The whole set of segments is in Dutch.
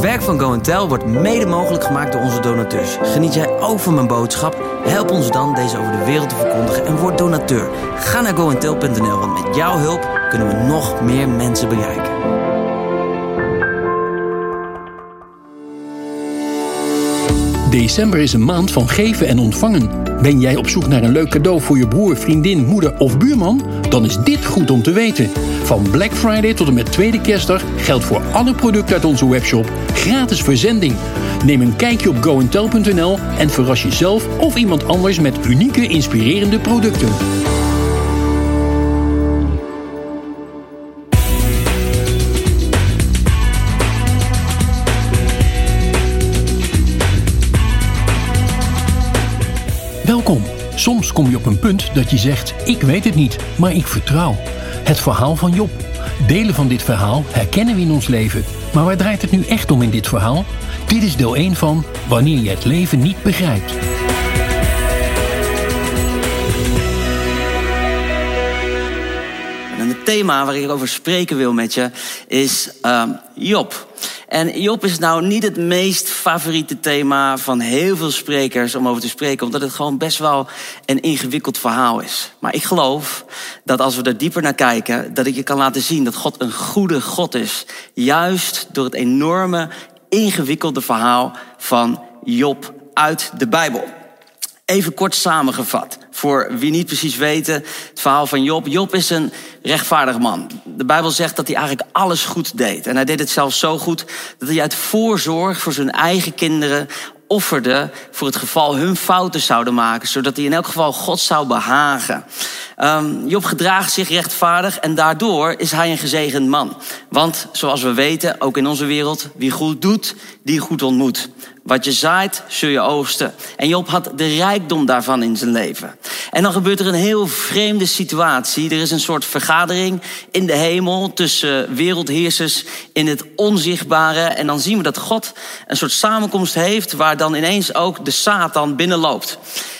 Het werk van Go Tell wordt mede mogelijk gemaakt door onze donateurs. Geniet jij ook van mijn boodschap? Help ons dan deze over de wereld te verkondigen en word donateur. Ga naar goentel.nl, want met jouw hulp kunnen we nog meer mensen bereiken. December is een maand van geven en ontvangen. Ben jij op zoek naar een leuk cadeau voor je broer, vriendin, moeder of buurman? Dan is dit goed om te weten. Van Black Friday tot en met tweede kerstdag geldt voor alle producten uit onze webshop gratis verzending. Neem een kijkje op goentel.nl en verras jezelf of iemand anders met unieke, inspirerende producten. Soms kom je op een punt dat je zegt: Ik weet het niet, maar ik vertrouw. Het verhaal van Job. Delen van dit verhaal herkennen we in ons leven. Maar waar draait het nu echt om in dit verhaal? Dit is deel 1 van Wanneer je het leven niet begrijpt. En het thema waar ik over spreken wil met je is um, Job. En Job is nou niet het meest favoriete thema van heel veel sprekers om over te spreken, omdat het gewoon best wel een ingewikkeld verhaal is. Maar ik geloof dat als we er dieper naar kijken, dat ik je kan laten zien dat God een goede God is. Juist door het enorme, ingewikkelde verhaal van Job uit de Bijbel. Even kort samengevat, voor wie niet precies weten, het verhaal van Job. Job is een rechtvaardig man. De Bijbel zegt dat hij eigenlijk alles goed deed. En hij deed het zelfs zo goed dat hij uit voorzorg voor zijn eigen kinderen offerde voor het geval hun fouten zouden maken, zodat hij in elk geval God zou behagen. Um, Job gedraagt zich rechtvaardig en daardoor is hij een gezegend man. Want zoals we weten, ook in onze wereld, wie goed doet, die goed ontmoet. Wat je zaait, zul je oogsten. En Job had de rijkdom daarvan in zijn leven. En dan gebeurt er een heel vreemde situatie. Er is een soort vergadering in de hemel tussen wereldheersers in het onzichtbare. En dan zien we dat God een soort samenkomst heeft waar dan ineens ook de Satan binnenloopt.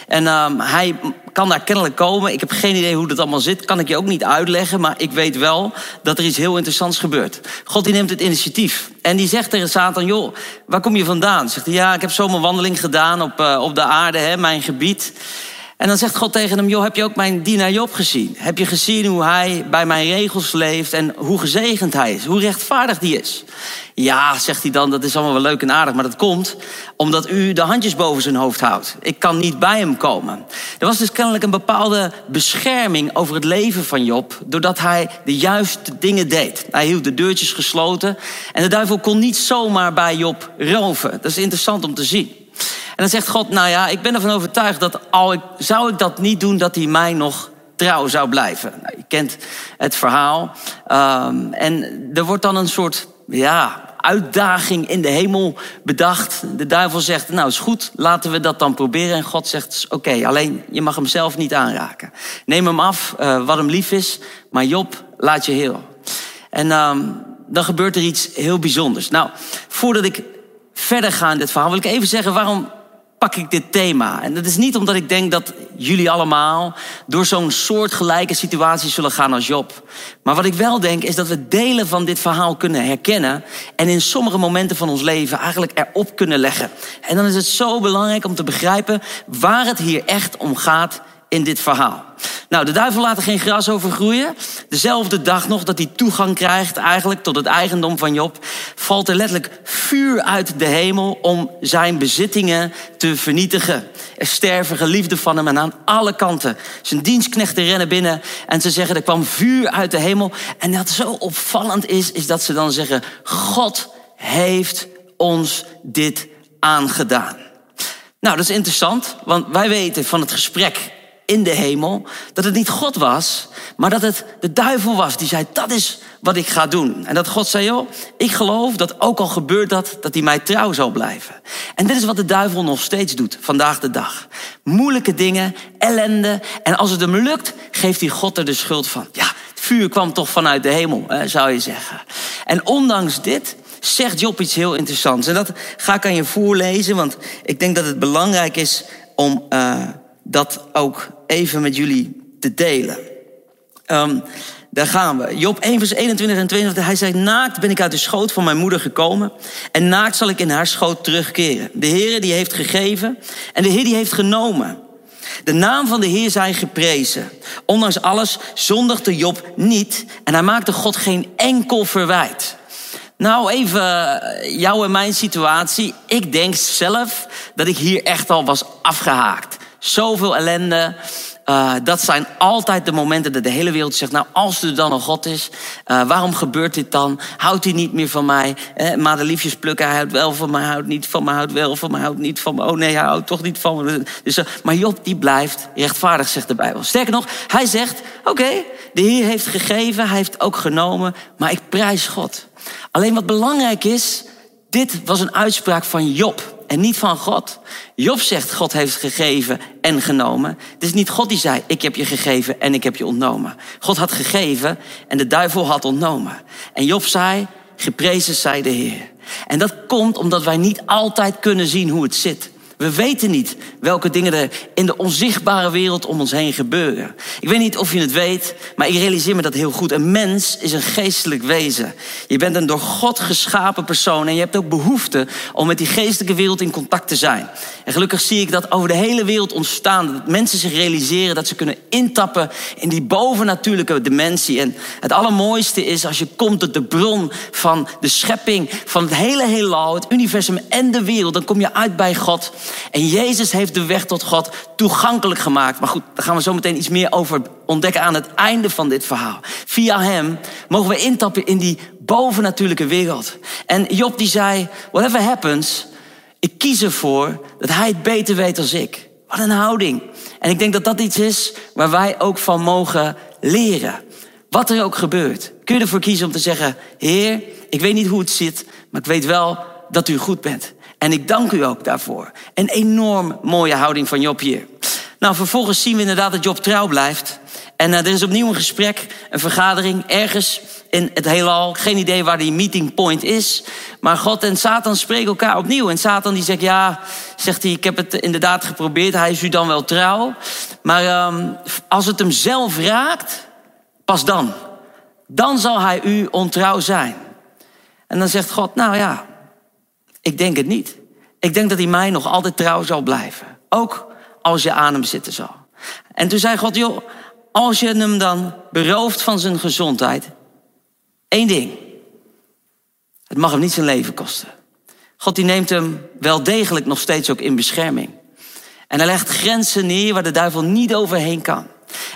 En um, hij kan daar kennelijk komen. Ik heb geen idee hoe dat allemaal zit. Kan ik je ook niet uitleggen. Maar ik weet wel dat er iets heel interessants gebeurt. God die neemt het initiatief. En die zegt tegen Satan, joh, waar kom je vandaan? Zegt hij, ja, ik heb zomaar wandeling gedaan op, uh, op de aarde, hè, mijn gebied. En dan zegt God tegen hem, joh, heb je ook mijn dienaar Job gezien? Heb je gezien hoe hij bij mijn regels leeft en hoe gezegend hij is? Hoe rechtvaardig die is? Ja, zegt hij dan, dat is allemaal wel leuk en aardig, maar dat komt omdat u de handjes boven zijn hoofd houdt. Ik kan niet bij hem komen. Er was dus kennelijk een bepaalde bescherming over het leven van Job, doordat hij de juiste dingen deed. Hij hield de deurtjes gesloten en de duivel kon niet zomaar bij Job roven. Dat is interessant om te zien. En dan zegt God, nou ja, ik ben ervan overtuigd dat al ik, zou ik dat niet doen, dat hij mij nog trouw zou blijven. Nou, je kent het verhaal. Um, en er wordt dan een soort, ja, uitdaging in de hemel bedacht. De duivel zegt, nou is goed, laten we dat dan proberen. En God zegt, oké, alleen je mag hem zelf niet aanraken. Neem hem af, uh, wat hem lief is, maar Job, laat je heel. En um, dan gebeurt er iets heel bijzonders. Nou, voordat ik verder ga in dit verhaal, wil ik even zeggen waarom pak ik dit thema. En dat is niet omdat ik denk dat jullie allemaal door zo'n soortgelijke situatie zullen gaan als Job. Maar wat ik wel denk is dat we delen van dit verhaal kunnen herkennen en in sommige momenten van ons leven eigenlijk erop kunnen leggen. En dan is het zo belangrijk om te begrijpen waar het hier echt om gaat in dit verhaal. Nou, de duivel laat er geen gras over groeien. Dezelfde dag nog dat hij toegang krijgt eigenlijk tot het eigendom van Job, valt er letterlijk vuur uit de hemel om zijn bezittingen te vernietigen. Er sterven geliefden van hem en aan alle kanten. Zijn dienstknechten rennen binnen en ze zeggen er kwam vuur uit de hemel. En wat zo opvallend is, is dat ze dan zeggen, God heeft ons dit aangedaan. Nou, dat is interessant, want wij weten van het gesprek in de hemel, dat het niet God was, maar dat het de duivel was die zei, dat is wat ik ga doen. En dat God zei, joh, ik geloof dat ook al gebeurt dat, dat hij mij trouw zal blijven. En dit is wat de duivel nog steeds doet, vandaag de dag. Moeilijke dingen, ellende. En als het hem lukt, geeft hij God er de schuld van. Ja, het vuur kwam toch vanuit de hemel, zou je zeggen. En ondanks dit zegt Job iets heel interessants. En dat ga ik aan je voorlezen, want ik denk dat het belangrijk is om uh, dat ook even met jullie te delen. Um, daar gaan we. Job 1 vers 21 en 22. Hij zei, naakt ben ik uit de schoot van mijn moeder gekomen. En naakt zal ik in haar schoot terugkeren. De Heer die heeft gegeven en de Heer die heeft genomen. De naam van de Heer zij geprezen. Ondanks alles zondigde Job niet. En hij maakte God geen enkel verwijt. Nou, even jou en mijn situatie. Ik denk zelf dat ik hier echt al was afgehaakt. Zoveel ellende. Uh, dat zijn altijd de momenten dat de hele wereld zegt: Nou, als er dan een God is, uh, waarom gebeurt dit dan? Houdt hij niet meer van mij? Eh, maar de liefjes plukken, hij houdt wel van mij, houdt niet van mij, houdt wel van mij, houdt niet van me. Oh nee, hij houdt toch niet van me. Dus, uh, maar Job, die blijft rechtvaardig, zegt de Bijbel. Sterker nog, hij zegt: Oké, de Heer heeft gegeven, hij heeft ook genomen, maar ik prijs God. Alleen wat belangrijk is, dit was een uitspraak van Job en niet van God. Job zegt, God heeft gegeven en genomen. Het is niet God die zei, ik heb je gegeven en ik heb je ontnomen. God had gegeven en de duivel had ontnomen. En Job zei, geprezen zij de Heer. En dat komt omdat wij niet altijd kunnen zien hoe het zit. We weten niet welke dingen er in de onzichtbare wereld om ons heen gebeuren. Ik weet niet of je het weet, maar ik realiseer me dat heel goed. Een mens is een geestelijk wezen. Je bent een door God geschapen persoon en je hebt ook behoefte om met die geestelijke wereld in contact te zijn. En gelukkig zie ik dat over de hele wereld ontstaan. Dat mensen zich realiseren dat ze kunnen intappen in die bovennatuurlijke dimensie. En het allermooiste is als je komt tot de bron van de schepping, van het hele heelal, het universum en de wereld. Dan kom je uit bij God. En Jezus heeft de weg tot God toegankelijk gemaakt. Maar goed, daar gaan we zo meteen iets meer over ontdekken aan het einde van dit verhaal. Via hem mogen we intappen in die bovennatuurlijke wereld. En Job die zei, whatever happens, ik kies ervoor dat hij het beter weet dan ik. Wat een houding. En ik denk dat dat iets is waar wij ook van mogen leren. Wat er ook gebeurt. Kun je ervoor kiezen om te zeggen, Heer, ik weet niet hoe het zit, maar ik weet wel dat u goed bent. En ik dank u ook daarvoor. Een enorm mooie houding van Job hier. Nou, vervolgens zien we inderdaad dat Job trouw blijft. En uh, er is opnieuw een gesprek, een vergadering, ergens in het heelal. Geen idee waar die meeting point is. Maar God en Satan spreken elkaar opnieuw. En Satan die zegt, ja, zegt hij, ik heb het inderdaad geprobeerd. Hij is u dan wel trouw. Maar um, als het hem zelf raakt, pas dan. Dan zal hij u ontrouw zijn. En dan zegt God, nou ja, ik denk het niet. Ik denk dat hij mij nog altijd trouw zal blijven. Ook als je aan hem zitten zal. En toen zei God, joh, als je hem dan berooft van zijn gezondheid, één ding. Het mag hem niet zijn leven kosten. God die neemt hem wel degelijk nog steeds ook in bescherming. En hij legt grenzen neer waar de duivel niet overheen kan.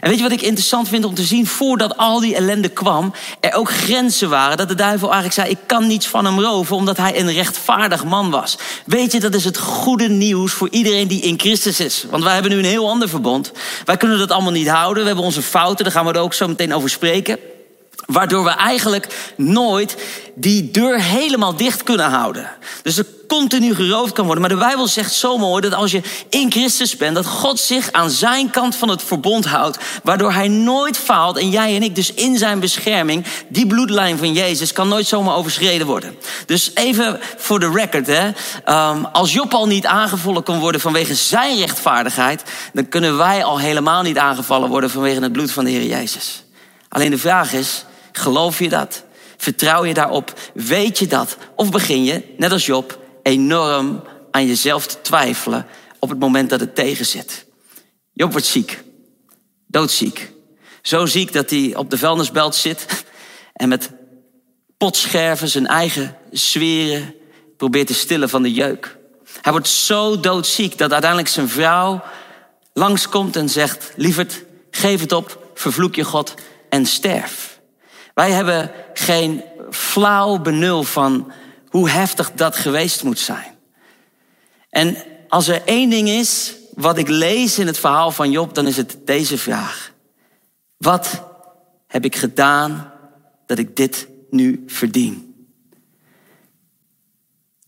En weet je wat ik interessant vind om te zien? Voordat al die ellende kwam, er ook grenzen waren. Dat de duivel eigenlijk zei: Ik kan niets van hem roven, omdat hij een rechtvaardig man was. Weet je, dat is het goede nieuws voor iedereen die in Christus is. Want wij hebben nu een heel ander verbond. Wij kunnen dat allemaal niet houden. We hebben onze fouten, daar gaan we er ook zo meteen over spreken. Waardoor we eigenlijk nooit die deur helemaal dicht kunnen houden. Dus er continu geroofd kan worden. Maar de Bijbel zegt zo mooi dat als je in Christus bent, dat God zich aan zijn kant van het verbond houdt. Waardoor hij nooit faalt. En jij en ik dus in zijn bescherming. Die bloedlijn van Jezus kan nooit zomaar overschreden worden. Dus even voor de record. Hè. Um, als Job al niet aangevallen kon worden vanwege zijn rechtvaardigheid. Dan kunnen wij al helemaal niet aangevallen worden vanwege het bloed van de Heer Jezus. Alleen de vraag is, geloof je dat? Vertrouw je daarop? Weet je dat? Of begin je, net als Job, enorm aan jezelf te twijfelen op het moment dat het tegenzit? Job wordt ziek. Doodziek. Zo ziek dat hij op de vuilnisbelt zit en met potscherven zijn eigen zweren probeert te stillen van de jeuk. Hij wordt zo doodziek dat uiteindelijk zijn vrouw langskomt en zegt: Lieverd, geef het op, vervloek je God en sterf. Wij hebben geen flauw benul van hoe heftig dat geweest moet zijn. En als er één ding is wat ik lees in het verhaal van Job, dan is het deze vraag. Wat heb ik gedaan dat ik dit nu verdien?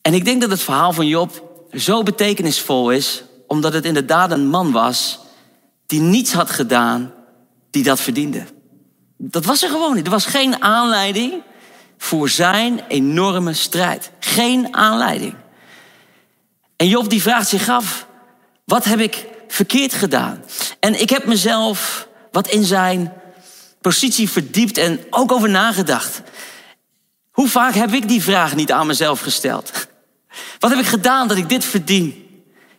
En ik denk dat het verhaal van Job zo betekenisvol is, omdat het inderdaad een man was die niets had gedaan die dat verdiende. Dat was er gewoon niet. Er was geen aanleiding voor zijn enorme strijd. Geen aanleiding. En Job die vraagt zich af, wat heb ik verkeerd gedaan? En ik heb mezelf wat in zijn positie verdiept en ook over nagedacht. Hoe vaak heb ik die vraag niet aan mezelf gesteld? Wat heb ik gedaan dat ik dit verdien?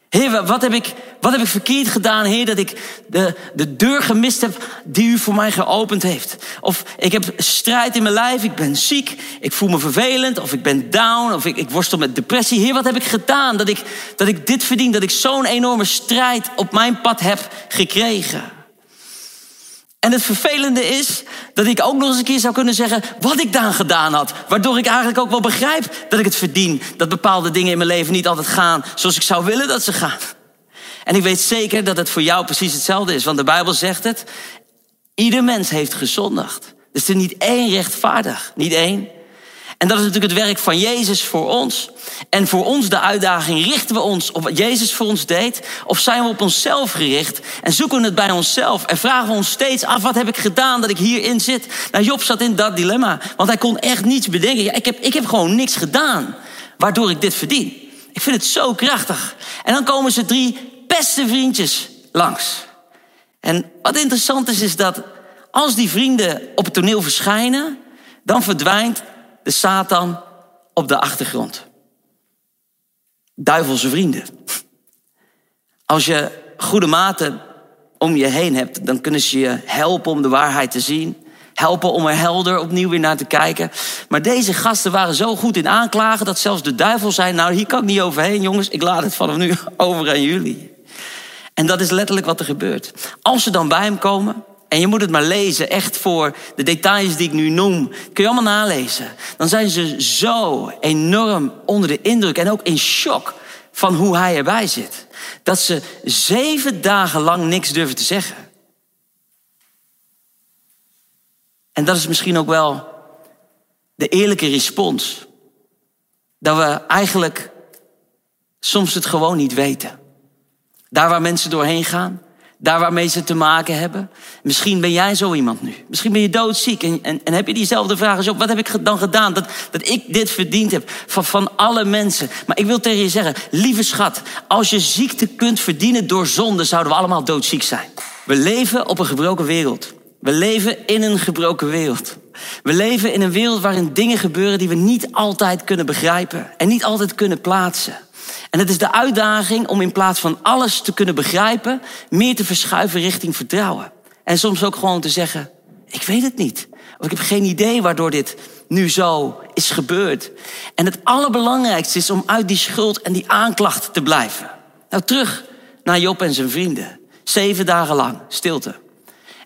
Heer, wat heb ik, wat heb ik verkeerd gedaan, Heer, dat ik de, de deur gemist heb die u voor mij geopend heeft? Of ik heb strijd in mijn lijf, ik ben ziek, ik voel me vervelend, of ik ben down, of ik, ik worstel met depressie. Heer, wat heb ik gedaan dat ik, dat ik dit verdien, dat ik zo'n enorme strijd op mijn pad heb gekregen? En het vervelende is dat ik ook nog eens een keer zou kunnen zeggen wat ik dan gedaan had. Waardoor ik eigenlijk ook wel begrijp dat ik het verdien. Dat bepaalde dingen in mijn leven niet altijd gaan zoals ik zou willen dat ze gaan. En ik weet zeker dat het voor jou precies hetzelfde is. Want de Bijbel zegt het. Ieder mens heeft gezondigd. Dus er is niet één rechtvaardig. Niet één. En dat is natuurlijk het werk van Jezus voor ons. En voor ons de uitdaging, richten we ons op wat Jezus voor ons deed? Of zijn we op onszelf gericht en zoeken we het bij onszelf? En vragen we ons steeds af, wat heb ik gedaan dat ik hierin zit? Nou, Job zat in dat dilemma, want hij kon echt niets bedenken. Ja, ik, heb, ik heb gewoon niks gedaan, waardoor ik dit verdien. Ik vind het zo krachtig. En dan komen ze drie beste vriendjes langs. En wat interessant is, is dat als die vrienden op het toneel verschijnen, dan verdwijnt de Satan op de achtergrond. Duivelse vrienden. Als je goede maten om je heen hebt, dan kunnen ze je helpen om de waarheid te zien. Helpen om er helder opnieuw weer naar te kijken. Maar deze gasten waren zo goed in aanklagen dat zelfs de duivel zei: Nou, hier kan ik niet overheen, jongens. Ik laat het vanaf nu over aan jullie. En dat is letterlijk wat er gebeurt. Als ze dan bij hem komen, en je moet het maar lezen, echt voor de details die ik nu noem. Kun je allemaal nalezen. Dan zijn ze zo enorm onder de indruk en ook in shock van hoe hij erbij zit. Dat ze zeven dagen lang niks durven te zeggen. En dat is misschien ook wel de eerlijke respons. Dat we eigenlijk soms het gewoon niet weten. Daar waar mensen doorheen gaan, daar waarmee ze te maken hebben. Misschien ben jij zo iemand nu. Misschien ben je doodziek en, en, en heb je diezelfde vraag op. Wat heb ik dan gedaan dat, dat ik dit verdiend heb van, van alle mensen? Maar ik wil tegen je zeggen, lieve schat, als je ziekte kunt verdienen door zonde, zouden we allemaal doodziek zijn. We leven op een gebroken wereld. We leven in een gebroken wereld. We leven in een wereld waarin dingen gebeuren die we niet altijd kunnen begrijpen en niet altijd kunnen plaatsen. En het is de uitdaging om in plaats van alles te kunnen begrijpen, meer te verschuiven richting vertrouwen. En soms ook gewoon te zeggen, ik weet het niet. Of ik heb geen idee waardoor dit nu zo is gebeurd. En het allerbelangrijkste is om uit die schuld en die aanklacht te blijven. Nou, terug naar Job en zijn vrienden. Zeven dagen lang, stilte.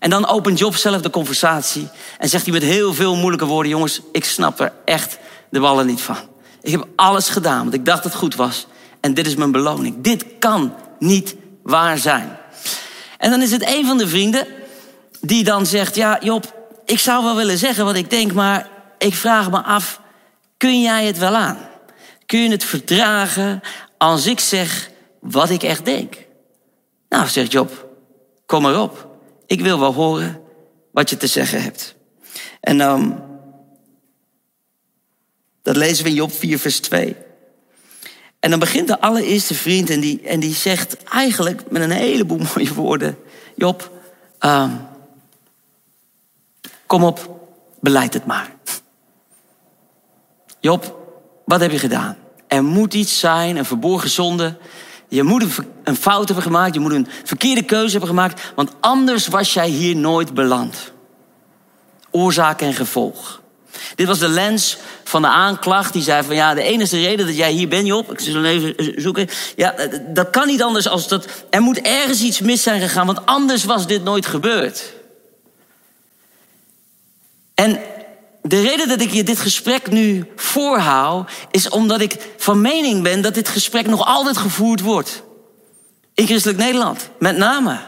En dan opent Job zelf de conversatie en zegt hij met heel veel moeilijke woorden: Jongens, ik snap er echt de ballen niet van. Ik heb alles gedaan, want ik dacht dat het goed was. En dit is mijn beloning. Dit kan niet waar zijn. En dan is het een van de vrienden die dan zegt: Ja, Job, ik zou wel willen zeggen wat ik denk, maar ik vraag me af: kun jij het wel aan? Kun je het verdragen als ik zeg wat ik echt denk? Nou, zegt Job, kom maar op. Ik wil wel horen wat je te zeggen hebt. En um, dat lezen we in Job 4, vers 2. En dan begint de allereerste vriend en die, en die zegt eigenlijk met een heleboel mooie woorden: Job, uh, kom op, beleid het maar. Job, wat heb je gedaan? Er moet iets zijn, een verborgen zonde. Je moet een, fout hebben gemaakt, je moet een verkeerde keuze hebben gemaakt, want anders was jij hier nooit beland. Oorzaak en gevolg. Dit was de lens van de aanklacht. Die zei van ja, de enige reden dat jij hier bent, Job, ik zal even zoeken. Ja, dat kan niet anders als dat. Er moet ergens iets mis zijn gegaan, want anders was dit nooit gebeurd. En de reden dat ik je dit gesprek nu voorhoud, is omdat ik van mening ben dat dit gesprek nog altijd gevoerd wordt. In christelijk Nederland, met name.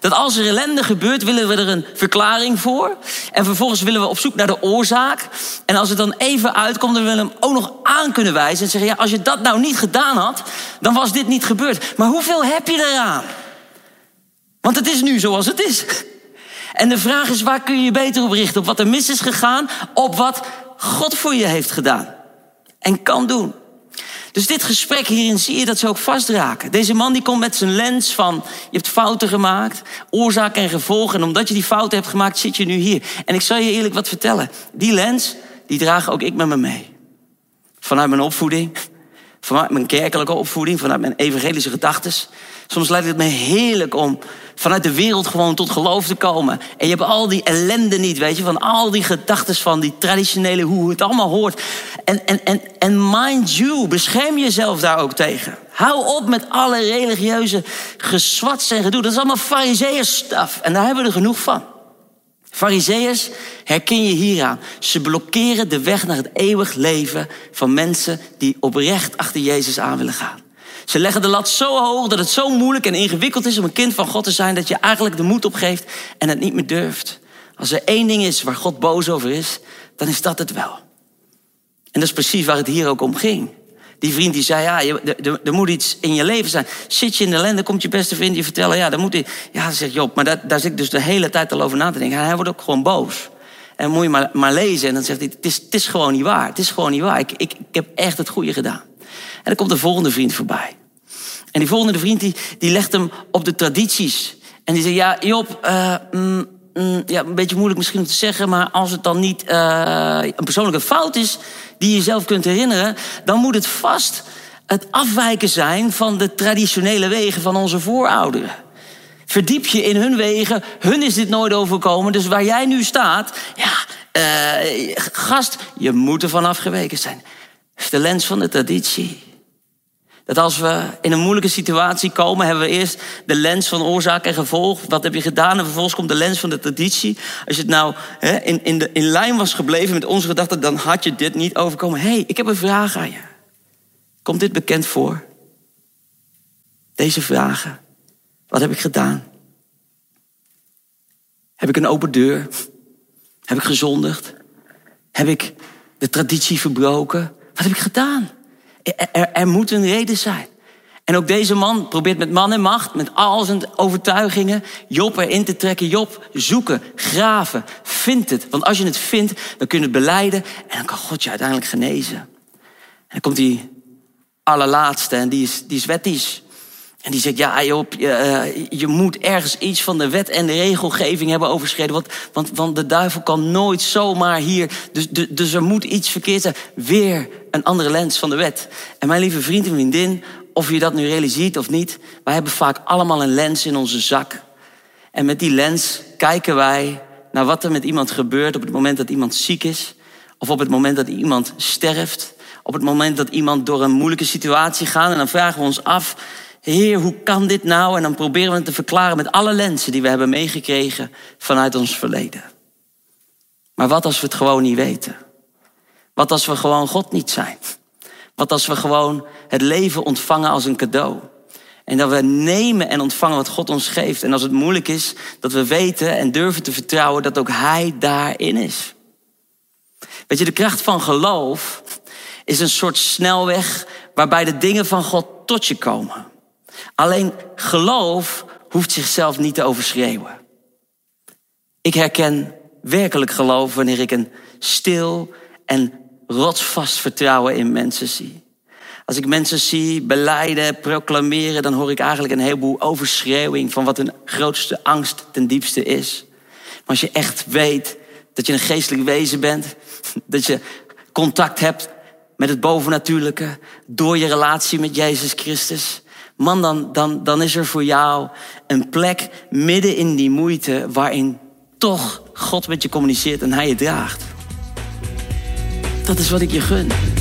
Dat als er ellende gebeurt, willen we er een verklaring voor. En vervolgens willen we op zoek naar de oorzaak. En als het dan even uitkomt, dan willen we hem ook nog aan kunnen wijzen. En zeggen, ja, als je dat nou niet gedaan had, dan was dit niet gebeurd. Maar hoeveel heb je eraan? Want het is nu zoals het is. En de vraag is, waar kun je je beter op richten? Op wat er mis is gegaan, op wat God voor je heeft gedaan. En kan doen. Dus dit gesprek hierin zie je dat ze ook vastraken. Deze man die komt met zijn lens van, je hebt fouten gemaakt, oorzaak en gevolg. En omdat je die fouten hebt gemaakt, zit je nu hier. En ik zal je eerlijk wat vertellen. Die lens, die draag ook ik met me mee. Vanuit mijn opvoeding, vanuit mijn kerkelijke opvoeding, vanuit mijn evangelische gedachten. Soms lijkt het me heerlijk om vanuit de wereld gewoon tot geloof te komen. En je hebt al die ellende niet, weet je, van al die gedachten van die traditionele, hoe het allemaal hoort. En, en, en, en mind you, bescherm jezelf daar ook tegen. Hou op met alle religieuze geswats en gedoe. Dat is allemaal fariseeërs En daar hebben we er genoeg van. Fariseeërs herken je hieraan. Ze blokkeren de weg naar het eeuwig leven van mensen die oprecht achter Jezus aan willen gaan. Ze leggen de lat zo hoog dat het zo moeilijk en ingewikkeld is om een kind van God te zijn dat je eigenlijk de moed opgeeft en het niet meer durft. Als er één ding is waar God boos over is, dan is dat het wel. En dat is precies waar het hier ook om ging. Die vriend die zei, ja, er, moet iets in je leven zijn. Zit je in de ellende, komt je beste vriend je vertellen, ja, dan moet hij... Ja, zegt Job, maar daar, daar zit ik dus de hele tijd al over na te denken. Hij wordt ook gewoon boos. En moet je maar, maar lezen en dan zegt hij, het is, het is gewoon niet waar. Het is gewoon niet waar. Ik, ik, ik heb echt het goede gedaan. En dan komt de volgende vriend voorbij. En die volgende vriend die, die legt hem op de tradities. En die zegt, ja, Job, uh, mm, mm, ja, een beetje moeilijk misschien om te zeggen... maar als het dan niet uh, een persoonlijke fout is die je zelf kunt herinneren... dan moet het vast het afwijken zijn van de traditionele wegen van onze voorouderen. Verdiep je in hun wegen, hun is dit nooit overkomen. Dus waar jij nu staat, ja, uh, gast, je moet ervan afgeweken zijn. Dat is de lens van de traditie. Dat als we in een moeilijke situatie komen, hebben we eerst de lens van oorzaak en gevolg. Wat heb je gedaan? En vervolgens komt de lens van de traditie. Als je het nou hè, in, in, de, in lijn was gebleven met onze gedachten, dan had je dit niet overkomen. Hé, hey, ik heb een vraag aan je. Komt dit bekend voor? Deze vragen. Wat heb ik gedaan? Heb ik een open deur? Heb ik gezondigd? Heb ik de traditie verbroken? Wat heb ik gedaan? Er, er, moet een reden zijn. En ook deze man probeert met man en macht, met al zijn overtuigingen, Job erin te trekken. Job, zoeken, graven, vind het. Want als je het vindt, dan kun je het beleiden en dan kan God je uiteindelijk genezen. En dan komt die allerlaatste en die is, die is wettisch. En die zegt, ja Job, je, uh, je, moet ergens iets van de wet en de regelgeving hebben overschreden. Want, want, want de duivel kan nooit zomaar hier. Dus, dus, dus er moet iets verkeerd zijn. Weer een andere lens van de wet. En mijn lieve vriend en vriendin, of je dat nu realiseert of niet. Wij hebben vaak allemaal een lens in onze zak. En met die lens kijken wij naar wat er met iemand gebeurt op het moment dat iemand ziek is. Of op het moment dat iemand sterft. Op het moment dat iemand door een moeilijke situatie gaat. En dan vragen we ons af Heer, hoe kan dit nou? En dan proberen we het te verklaren met alle lenzen die we hebben meegekregen vanuit ons verleden. Maar wat als we het gewoon niet weten? Wat als we gewoon God niet zijn? Wat als we gewoon het leven ontvangen als een cadeau? En dat we nemen en ontvangen wat God ons geeft. En als het moeilijk is, dat we weten en durven te vertrouwen dat ook Hij daarin is. Weet je, de kracht van geloof is een soort snelweg waarbij de dingen van God tot je komen. Alleen geloof hoeft zichzelf niet te overschreeuwen. Ik herken werkelijk geloof wanneer ik een stil en rotsvast vertrouwen in mensen zie. Als ik mensen zie beleiden, proclameren, dan hoor ik eigenlijk een heleboel overschreeuwing van wat hun grootste angst ten diepste is. Maar als je echt weet dat je een geestelijk wezen bent, dat je contact hebt met het bovennatuurlijke door je relatie met Jezus Christus, man, dan, dan, dan is er voor jou een plek midden in die moeite waarin toch God met je communiceert en hij je draagt. Dat is wat ik je gun.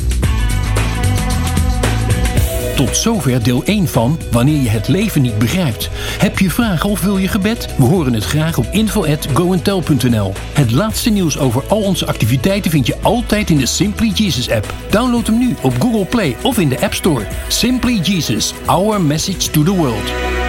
Tot zover deel 1 van Wanneer je het leven niet begrijpt. Heb je vragen of wil je gebed? We horen het graag op info@goentel.nl. Het laatste nieuws over al onze activiteiten vind je altijd in de Simply Jesus app. Download hem nu op Google Play of in de App Store. Simply Jesus, our message to the world.